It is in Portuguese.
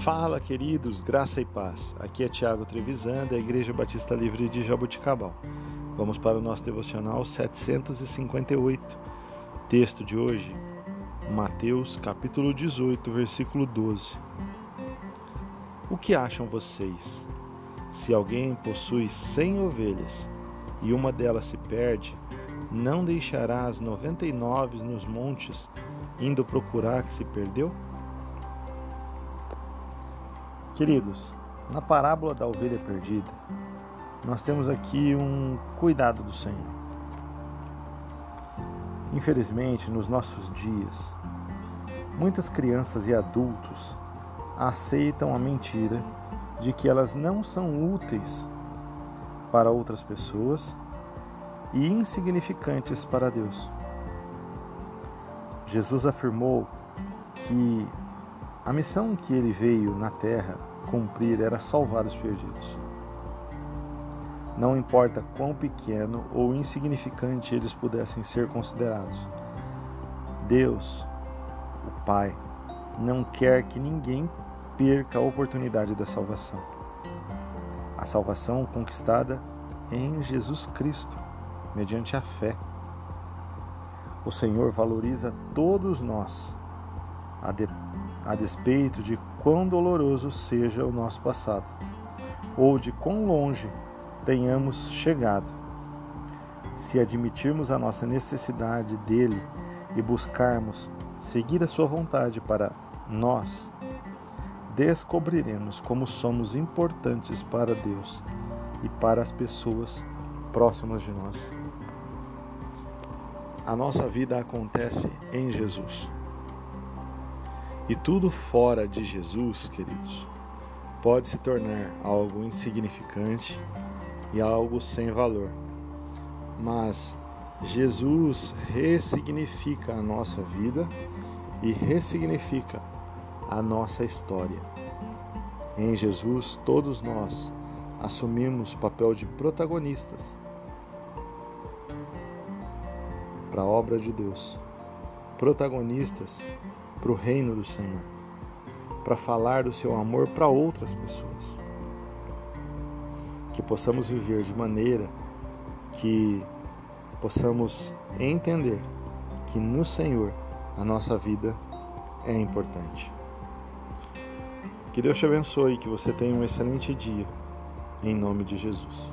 Fala, queridos, graça e paz. Aqui é Tiago Trevisan, da Igreja Batista Livre de Jaboticabal. Vamos para o nosso devocional 758. Texto de hoje, Mateus, capítulo 18, versículo 12. O que acham vocês? Se alguém possui cem ovelhas e uma delas se perde, não deixará as noventa e nove nos montes, indo procurar que se perdeu? Queridos, na parábola da ovelha perdida, nós temos aqui um cuidado do Senhor. Infelizmente, nos nossos dias, muitas crianças e adultos aceitam a mentira de que elas não são úteis para outras pessoas e insignificantes para Deus. Jesus afirmou que a missão que ele veio na terra cumprir era salvar os perdidos. Não importa quão pequeno ou insignificante eles pudessem ser considerados. Deus, o Pai, não quer que ninguém perca a oportunidade da salvação. A salvação conquistada em Jesus Cristo, mediante a fé. O Senhor valoriza todos nós, a, a despeito de quão doloroso seja o nosso passado, ou de quão longe tenhamos chegado. Se admitirmos a nossa necessidade dele e buscarmos seguir a sua vontade para nós, descobriremos como somos importantes para Deus e para as pessoas próximas de nós. A nossa vida acontece em Jesus. E tudo fora de Jesus, queridos, pode se tornar algo insignificante e algo sem valor. Mas Jesus ressignifica a nossa vida e ressignifica a nossa história. Em Jesus, todos nós assumimos papel de protagonistas para a obra de Deus, protagonistas para o reino do Senhor, para falar do seu amor para outras pessoas. Que possamos viver de maneira que possamos entender que no Senhor a nossa vida é importante. Que Deus te abençoe e que você tenha um excelente dia, em nome de Jesus.